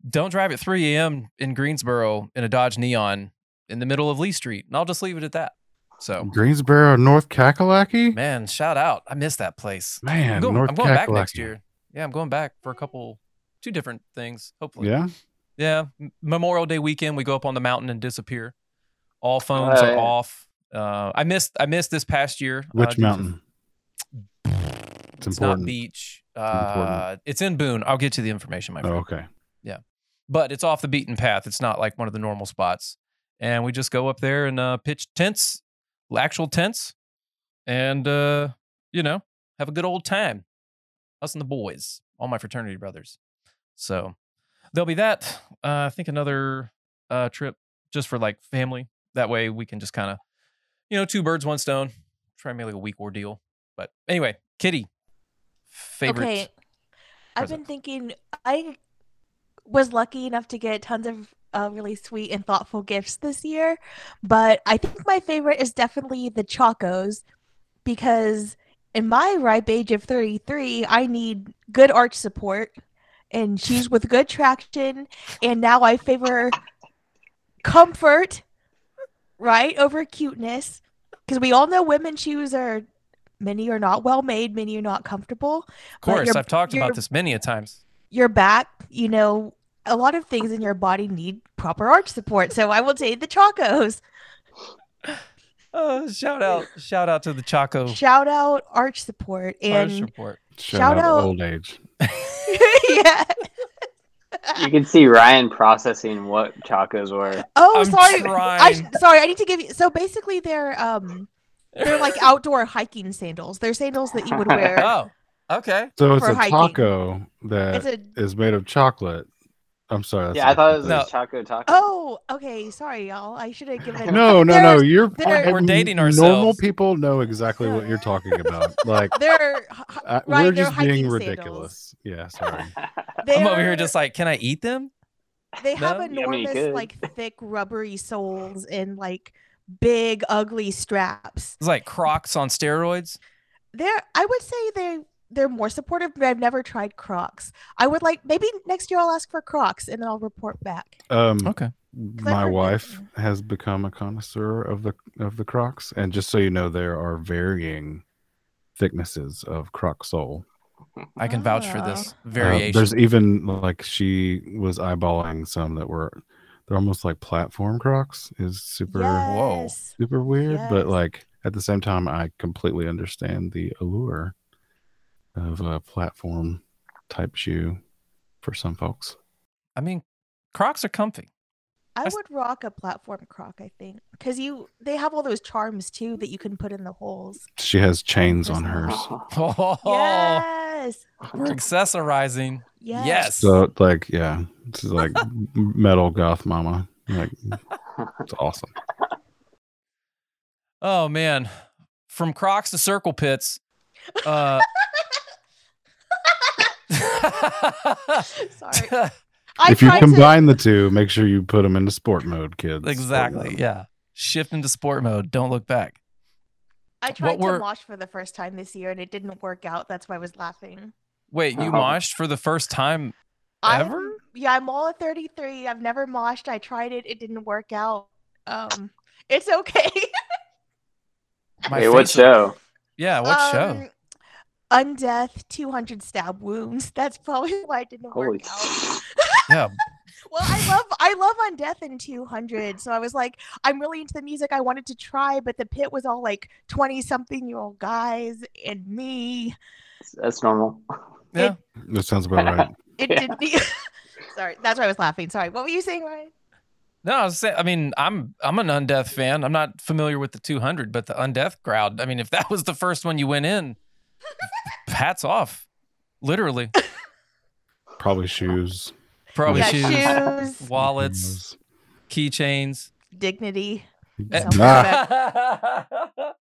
don't drive at 3 a.m. in Greensboro in a Dodge Neon in the middle of Lee Street. And I'll just leave it at that. So Greensboro, North Kakalaki? man, shout out. I miss that place. Man, I'm, go- North I'm going back next year. Yeah, I'm going back for a couple, two different things. Hopefully. Yeah. Yeah. Memorial Day weekend, we go up on the mountain and disappear. All phones Oh, are yeah. off. Uh, I missed. I missed this past year. uh, Which due to- mountain? It's, It's not important. beach. important. Uh, it's in Boone. I'll get you the information, my friend. Oh, okay. Yeah, but it's off the beaten path. It's not like one of the normal spots. And we just go up there and uh, pitch tents, actual tents, and uh, you know have a good old time. Us and the boys, all my fraternity brothers. So there'll be that. Uh, I think another uh, trip just for like family. That way we can just kind of, you know, two birds, one stone. Try and make like a week ordeal. But anyway, Kitty, favorite. Okay. I've been thinking I was lucky enough to get tons of uh, really sweet and thoughtful gifts this year, but I think my favorite is definitely the Chacos because in my ripe age of 33, I need good arch support and she's with good traction, and now I favor comfort, right, over cuteness because we all know women's shoes are many are not well made, many are not comfortable. Of course, I've talked about this many a times. your back, you know, a lot of things in your body need proper arch support. So I will take the Chacos. Uh, shout out, shout out to the Chaco Shout out arch support Arch and report. Shout, Shout out, out- old age. yeah. you can see Ryan processing what chacos were. Oh, I'm sorry. I sorry. I need to give you. So basically, they're um, they're like outdoor hiking sandals. They're sandals that you would wear. Oh, okay. So it's a hiking. taco that It's is made of chocolate. I'm sorry. Yeah, I thought it was No. a Choco Taco. Oh, okay. Sorry, y'all. I should have given. No, no, no. You're they're- We're dating ourselves. Normal people know exactly what you're talking about. Like They're h- h- uh, right. we're they're just hiking being sandals. ridiculous. Yeah, sorry. I'm over here just like, can I eat them? They have No? Yeah, I mean, enormous, like thick, rubbery soles and like big, ugly straps. It's like Crocs on steroids. They're, I would say they they're more supportive, but I've never tried Crocs. I would like maybe next year I'll ask for Crocs and then I'll report back. Um, Okay. my wife that- has become a connoisseur of the of the Crocs, and just so you know, there are varying thicknesses of Croc sole. I can vouch for Ah. this Uh, variation. there's even like she was eyeballing some that were they're almost like platform Crocs. Is super Whoa. Super weird, but like at the same time, I completely understand the allure of a platform type shoe for some folks. I mean, Crocs are comfy. I That's- would rock a platform Croc. I think because you they have all those charms too that you can put in the holes. She has chains on hers. Oh, Yes. we're accessorizing. Yes. Yes. So like, yeah, this is like metal goth mama. Like, it's awesome. Oh man, from Crocs to Circle Pits. Uh, Sorry. I if you tried to- combine the two, make sure you put them into sport mode, kids. exactly. Yeah. Shift into sport mode. Don't look back. I tried to were- mosh for the first time this year and it didn't work out. That's why I was laughing. Wait, you Oh. moshed for the first time I'm- ever? yeah, I'm all at 33. I've never moshed. I tried it. It didn't work out. Um, it's okay. My Hey, what show? Yeah, what show? Undeath, 200 stab wounds. That's probably why it didn't Holy work out. Yeah. Well, I love I love Undeath and 200, so I was like, I'm really into the music. I wanted to try, but the pit was all like 20 something year old guys and me. That's normal. Yeah. That sounds about right. It Yeah. didn't. e- Sorry, that's why I was laughing. Sorry, what were you saying, Ryan? No, I was saying, I mean, I'm I'm an Undeath fan. I'm not familiar with the 200, but the Undeath crowd. I mean, if that was the first one you went in, hats off. Literally. Probably shoes. Probably yeah, shoes, shoes, wallets, keychains. dignity. Self-respect.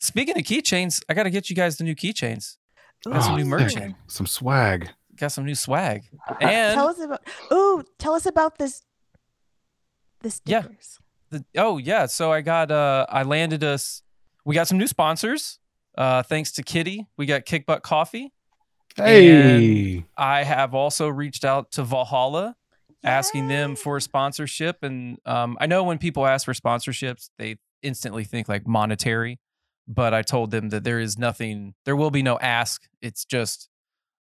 Speaking of keychains, I got to get you guys the new keychains. Got some new merch sick. Some swag. Got some new swag. And tell And us about. Ooh, tell us about this. The Yeah. stickers. the, oh yeah, so I got uh I landed us we got some new sponsors. Uh thanks to Kitty. We got Kick Butt Coffee. Hey. I have also reached out to Valhalla asking them Yay. for sponsorship. And um, I know when people ask for sponsorships, they instantly think like monetary. But I told them that there is nothing, there will be no ask. It's just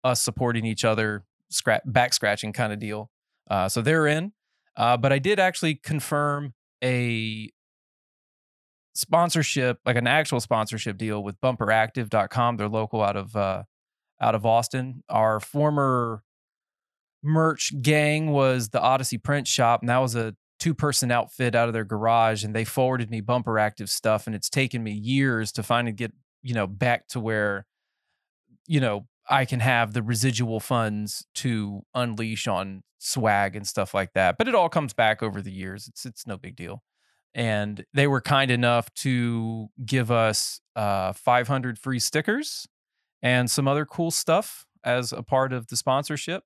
us supporting each other, scratch, back scratching kind of deal. Uh, so they're in. Uh, but I did actually confirm a sponsorship, like an actual sponsorship deal with bumperactive.com. They're local out of uh, out of Austin. Our former merch gang was the Odyssey Print Shop, and that was a two person outfit out of their garage. And they forwarded me Bumper Active stuff, and it's taken me years to finally get you know back to where you know I can have the residual funds to unleash on swag and stuff like that. But it all comes back over the years. It's it's no big deal. And they were kind enough to give us uh, 500 free stickers and some other cool stuff as a part of the sponsorship.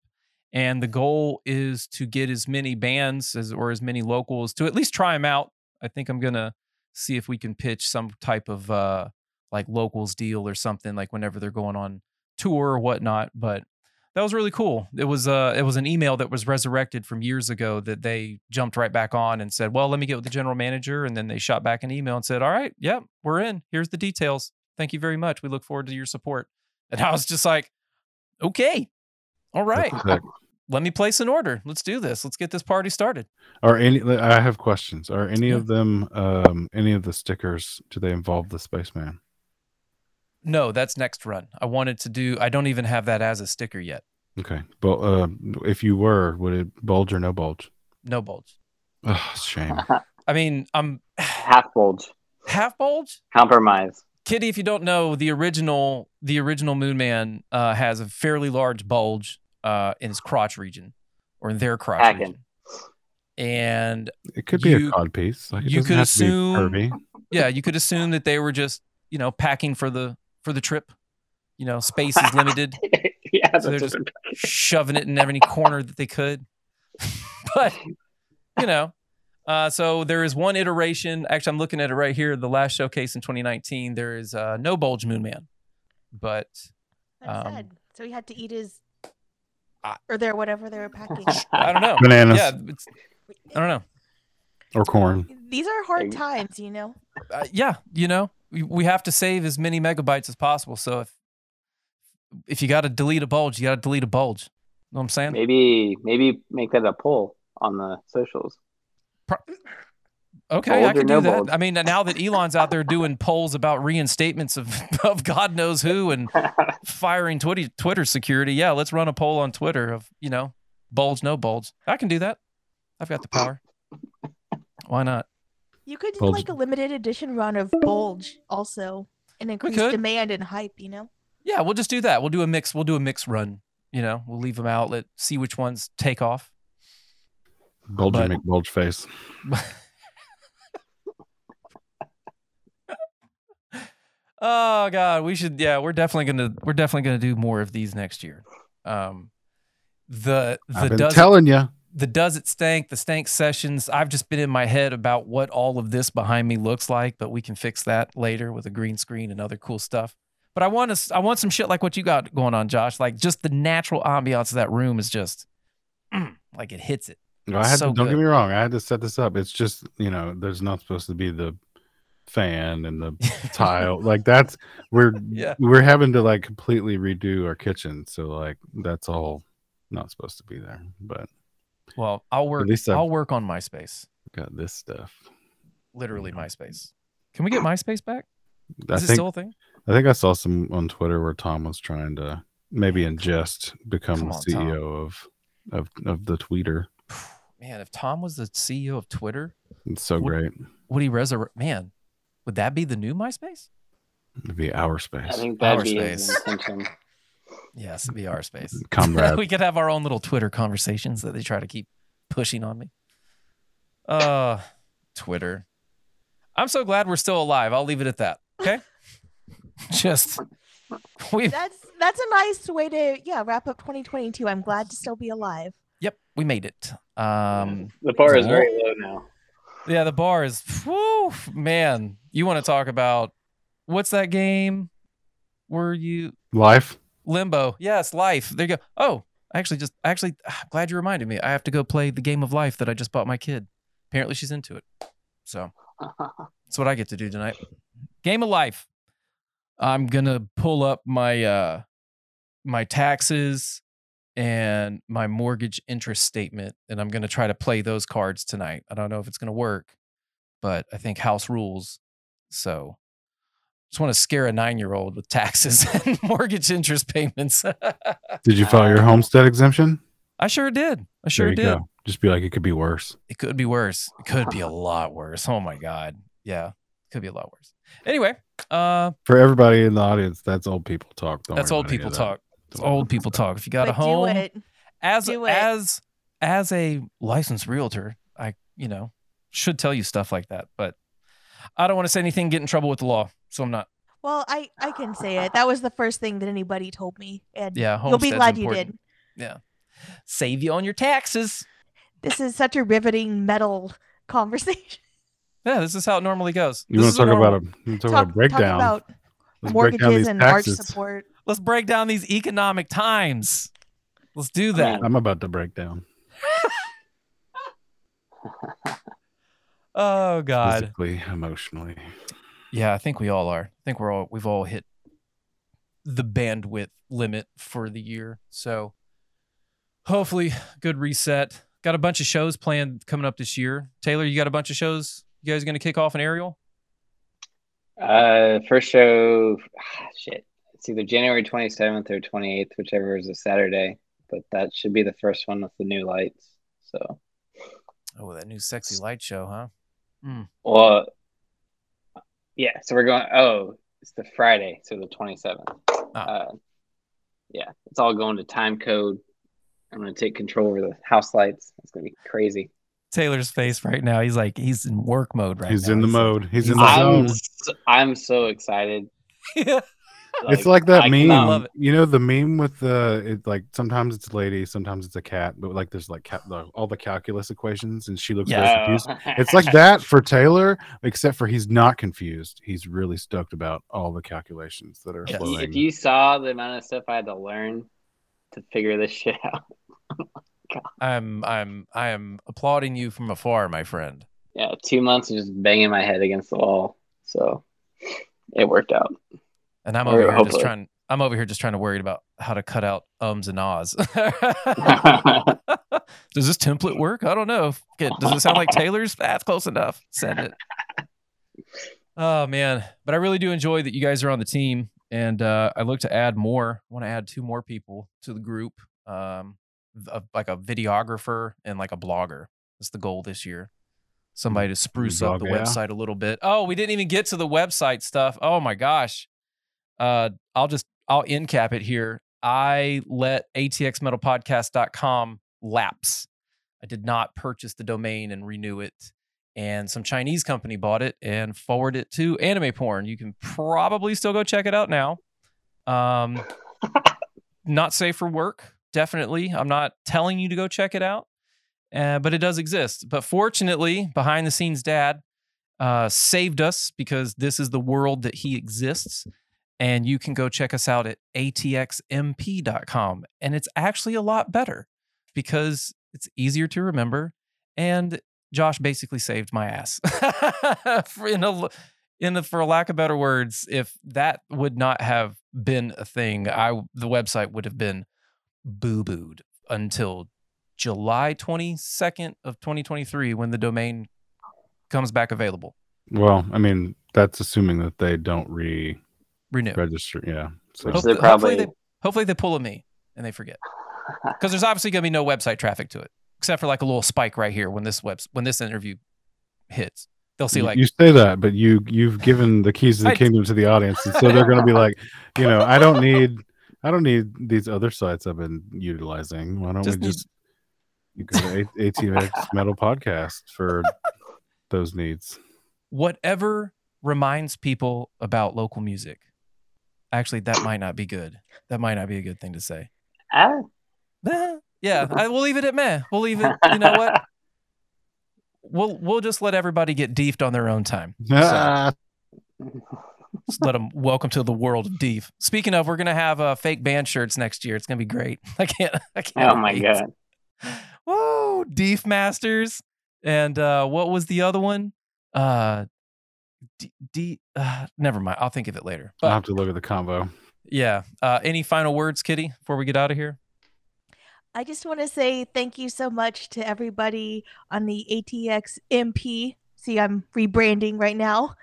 And the goal is to get as many bands as or as many locals to at least try them out. I think I'm gonna see if we can pitch some type of uh, like locals deal or something like whenever they're going on tour or whatnot. But that was really cool. It was uh it was an email that was resurrected from years ago that they jumped right back on and said, "Well, let me get with the general manager." And then they shot back an email and said, "All right, yep, we're in. Here's the details. Thank you very much. We look forward to your support." And I was just like, "Okay, all right, let me place an order. Let's do this. Let's get this party started." Are any? I have questions. Are any Yeah. of them? Um, any of the stickers? Do they involve the spaceman? No, that's next run. I wanted to do. I don't even have that as a sticker yet. Okay, but uh, if you were, would it bulge or no bulge? No bulge. Oh, shame. I mean, I'm Half bulge. half bulge. Compromise. Kitty, if you don't know, the original the original Moon Man uh, has a fairly large bulge uh, in his crotch region, or in their crotch Hacking. region. And It could be You- a cod piece. Like it you could have to be assume- curvy. yeah, you could assume that they were just you know packing for the for the trip. You know, space is limited, yeah, So they're just- shoving it in every corner that they could. but you know, uh, so there is one iteration. Actually, I'm looking at it right here. The last showcase in 2019, there is uh, no bulge Moon Man, but That's Um, sad. So he had to eat his I- or their whatever they were packing. I don't know. Bananas Yeah, it's, I don't know. or corn. These are hard times, you know. uh, yeah, you know, we, we have to save as many megabytes as possible. So if if you got to delete a bulge, you got to delete a bulge. You know what I'm saying? maybe maybe make that a poll on the socials. Okay, I can do no that. bulge? I mean, now that Elon's out there doing polls about reinstatements of, of God knows who and firing Twitter Twitter security, yeah, let's run a poll on Twitter of you know bulge no bulge. I can do that. I've got the power. Why not? You could do Bulge. like a limited edition run of Bulge also and increase demand and hype, you know? Yeah, we'll just do that. We'll do a mix. We'll do a mix run. You know, we'll leave them out. Let see which ones take off. Bulge But- and make bulge face. Oh God, we should. Yeah, we're definitely gonna. We're definitely gonna do more of these next year. Um, the the I've been does telling you. The does it stank the stank sessions. I've just been in my head about what all of this behind me looks like, but we can fix that later with a green screen and other cool stuff. But I want to. I want some shit like what you got going on, Josh. Like just the natural ambiance of that room is just mm, like it hits it. No, I had So to, don't good. get me wrong. I had to set this up. It's just you know, there's not supposed to be the fan and the tile. Like that's we're Yeah. we're having to like completely redo our kitchen. So like that's all not supposed to be there. But Well, I'll work. least I've- I'll work on MySpace. got this stuff. Literally MySpace. Can we get MySpace back? Is it think still a thing? I think I saw some on Twitter where Tom was trying to maybe oh, in jest become Come the on, Tom. CEO of of of the tweeter. Man, if Tom was the CEO of Twitter, It's so Would- great. would he resurrect? Man, would that be the new MySpace? It'd be our space. I think that'd Our be his space. Intention. Yes, it'd be our space. Comrade. we could have our own little Twitter conversations that they try to keep pushing on me. Uh, Twitter. I'm so glad we're still alive. I'll leave it at that. Okay. Just we. That's that's a nice way to yeah wrap up 2022. I'm glad to still be alive. Yep, we made it. Um, the bar is very low now. yeah, the bar is. Whew, man, you want to talk about what's that game? Were you Life. Limbo. Yes, life. There you go. Oh, I actually just actually I'm glad you reminded me. I have to go play the game of life that I just bought my kid. Apparently she's into it. So that's what I get to do tonight. Game of life. I'm gonna pull up my uh my taxes and my mortgage interest statement, and I'm gonna try to play those cards tonight. I don't know if it's gonna work, but I think house rules. So just want to scare a nine year old with taxes and mortgage interest payments. Did you file your Uh, homestead exemption? I sure did. I sure there you did. go. Just be like, it could be worse. It could be worse. It could be a lot worse. Oh my God. Yeah. It could be a lot worse. Anyway, uh, For everybody in the audience, that's old people talk. Don't that's old people that. talk. It's old people talk. If you got but a home, do it. as do it. as as a licensed realtor, I you know should tell you stuff like that, but I don't want to say anything, get in trouble with the law, so I'm not. Well, I I can say it. That was the first thing that anybody told me, and Yeah, you'll be homestead's glad you did. Yeah, save you on your taxes. This is such a riveting metal conversation. Yeah, this is how it normally goes. You This want to talk normal- about a, talk talk, about a breakdown? talk about Let's break down mortgages these and arch support. Let's break down these economic times. Let's do that. Man. I'm about to break down Oh God. physically, emotionally. Yeah, I think we all are. I think we're all we've all hit the bandwidth limit for the year. So hopefully good reset. Got a bunch of shows planned coming up this year. Taylor, you got a bunch of shows. You guys gonna kick off an Ariel? Uh, first show, ah, shit. It's either January 27th or 28th, whichever is a Saturday. But that should be the first one with the new lights. So, Oh, that new sexy light show, huh? Well, yeah. So we're going. Oh, it's the Friday, so the 27th. Ah. Uh, yeah, it's all going to time code. I'm gonna take control over the house lights. It's gonna be crazy. Taylor's face right now. He's like he's in work mode right now. He's now. in the mode. He's in the he's- I'm zone. so, I'm so excited. yeah. it's like that I meme. love it. You know the meme with the it like sometimes it's a lady, sometimes it's a cat, but like there's like cat, the, all the calculus equations, and she looks very Yeah. confused. It's like that for Taylor, except for he's not confused. He's really stoked about all the calculations that are Yes. If you- flowing. If you saw the amount of stuff I had to learn to figure this shit out, oh I'm I'm I am applauding you from afar, my friend. yeah, two months of just banging my head against the wall. So it worked out. And I'm over here just trying I'm over here just trying to worry about how to cut out ums and ahs. Does this template work? I don't know. Does it sound like Taylor's? That's close enough. Send it. Oh man, but I really do enjoy that you guys are on the team, and uh, I look to add more. I want to add two more people to the group, um, a, like a videographer and like a blogger. That's the goal this year. Somebody to spruce up the yeah. website a little bit. Oh, we didn't even get to the website stuff. Oh my gosh. Uh, I'll just I'll end cap it here. I let atxmetalpodcast.com lapse. I did not purchase the domain and renew it. and some Chinese company bought it and forwarded it to anime porn. You can probably still go check it out now. Um, not safe for work, definitely. I'm not telling you to go check it out, uh, but it does exist. But fortunately, behind the scenes, dad uh, saved us because this is the world that he exists. And you can go check us out at atxmp.com. And it's actually a lot better because it's easier to remember. And Josh basically saved my ass. For- in a, in a, for lack of better words, if that would not have been a thing, I the website would have been boo booed until July 22nd of 2023 when the domain comes back available. Well, I mean, that's assuming that they don't re Renew. register. Yeah. So Hope- they're hopefully probably they hopefully they pull a me and they forget because there's obviously going to be no website traffic to it except for like a little spike right here when this web when this interview hits. They'll see like you say that, but you you've given the keys to the I- kingdom to the audience, and so they're going to be like, you know, I don't need, I don't need these other sites I've been utilizing. Why don't Just we need- just you go to A- ATX Metal Podcast for those needs? whatever reminds people about local music. Actually, that might not be good. That might not be a good thing to say. Ah, yeah, I, we'll leave it at meh. We'll leave it. You know what? We'll we'll just let everybody get deefed on their own time. Ah, Just let them welcome to the world of deef. Speaking of, we're gonna have uh, fake band shirts next year. It's gonna be great. I can't. I can't. oh my wait. god. Whoa, Deef Masters. And uh, what was the other one? Uh, D, D uh, never mind. I'll think of it later. I'll have to look at the combo. yeah. Uh, any final words, Kitty, before we get out of here? I just want to say thank you so much to everybody on the ATX MP. See, I'm rebranding right now.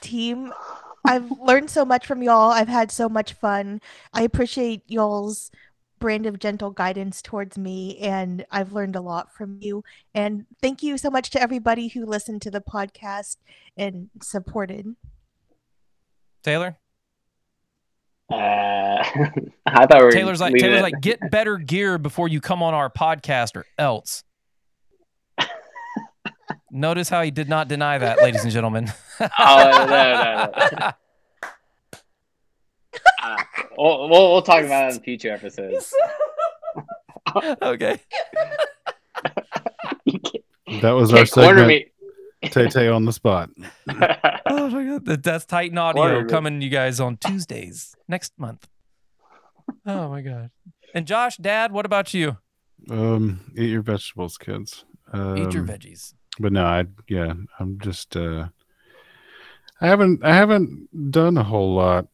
Team, I've learned so much from y'all. I've had so much fun. I appreciate y'all's brand of gentle guidance towards me, and I've learned a lot from you. And thank you so much to everybody who listened to the podcast and supported. Taylor? Uh, I thought we were Taylor's like Taylor's it- like get better gear before you come on our podcast or else. Notice how he did not deny that, ladies and gentlemen. Oh no no no. Uh, we'll, we'll we'll talk about it in future episodes. okay. That was our corner segment. me. Tay Tay on the spot. Oh my god, that- that's Titan Audio Word. coming to you guys on Tuesdays next month. Oh my god. And Josh, Dad, what about you? Um, eat your vegetables, kids. Um, Eat your veggies. but no, I yeah, I'm just uh I haven't I haven't done a whole lot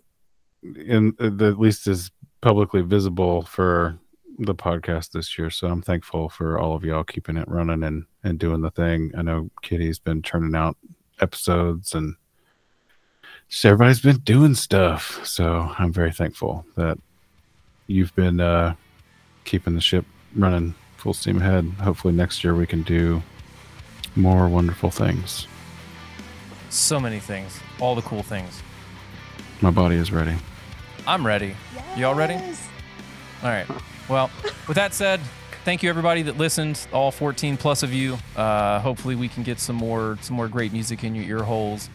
in uh, at least is publicly visible for the podcast this year. So I'm thankful for all of y'all keeping it running and and doing the thing. I know Kitty's been turning out episodes and just everybody's been doing stuff. So I'm very thankful that you've been uh keeping the ship running full steam ahead. Hopefully next year we can do more wonderful things. So many things. All the cool things. My body is ready. I'm ready. Y'all ready? All right. Well, with that said, thank you everybody that listened, all 14 plus of you. Uh, hopefully we can get some more some more great music in your ear holes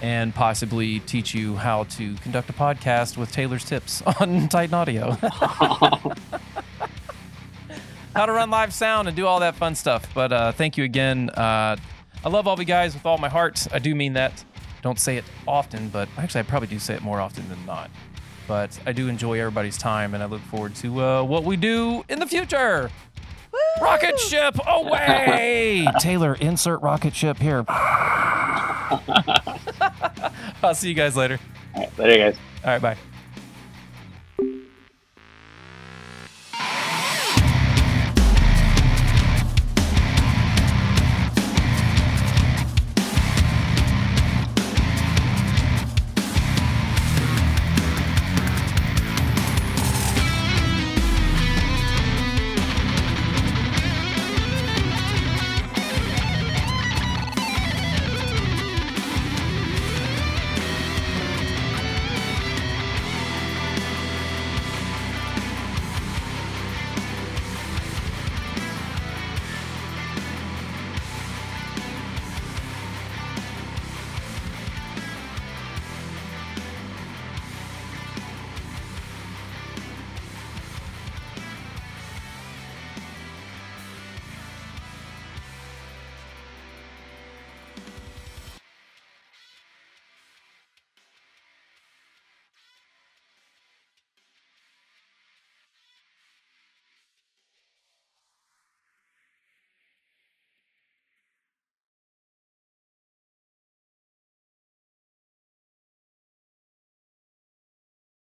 and possibly teach you how to conduct a podcast with Taylor's tips on Titan Audio. how to run live sound and do all that fun stuff. But uh, thank you again. Uh, I love all of you guys with all my heart. I do mean that. Don't say it often, but actually, I probably do say it more often than not. But I do enjoy everybody's time, and I look forward to uh, what we do in the future. Rocket ship away! Taylor, insert rocket ship here. I'll see you guys later. All right, later, guys. All right, bye.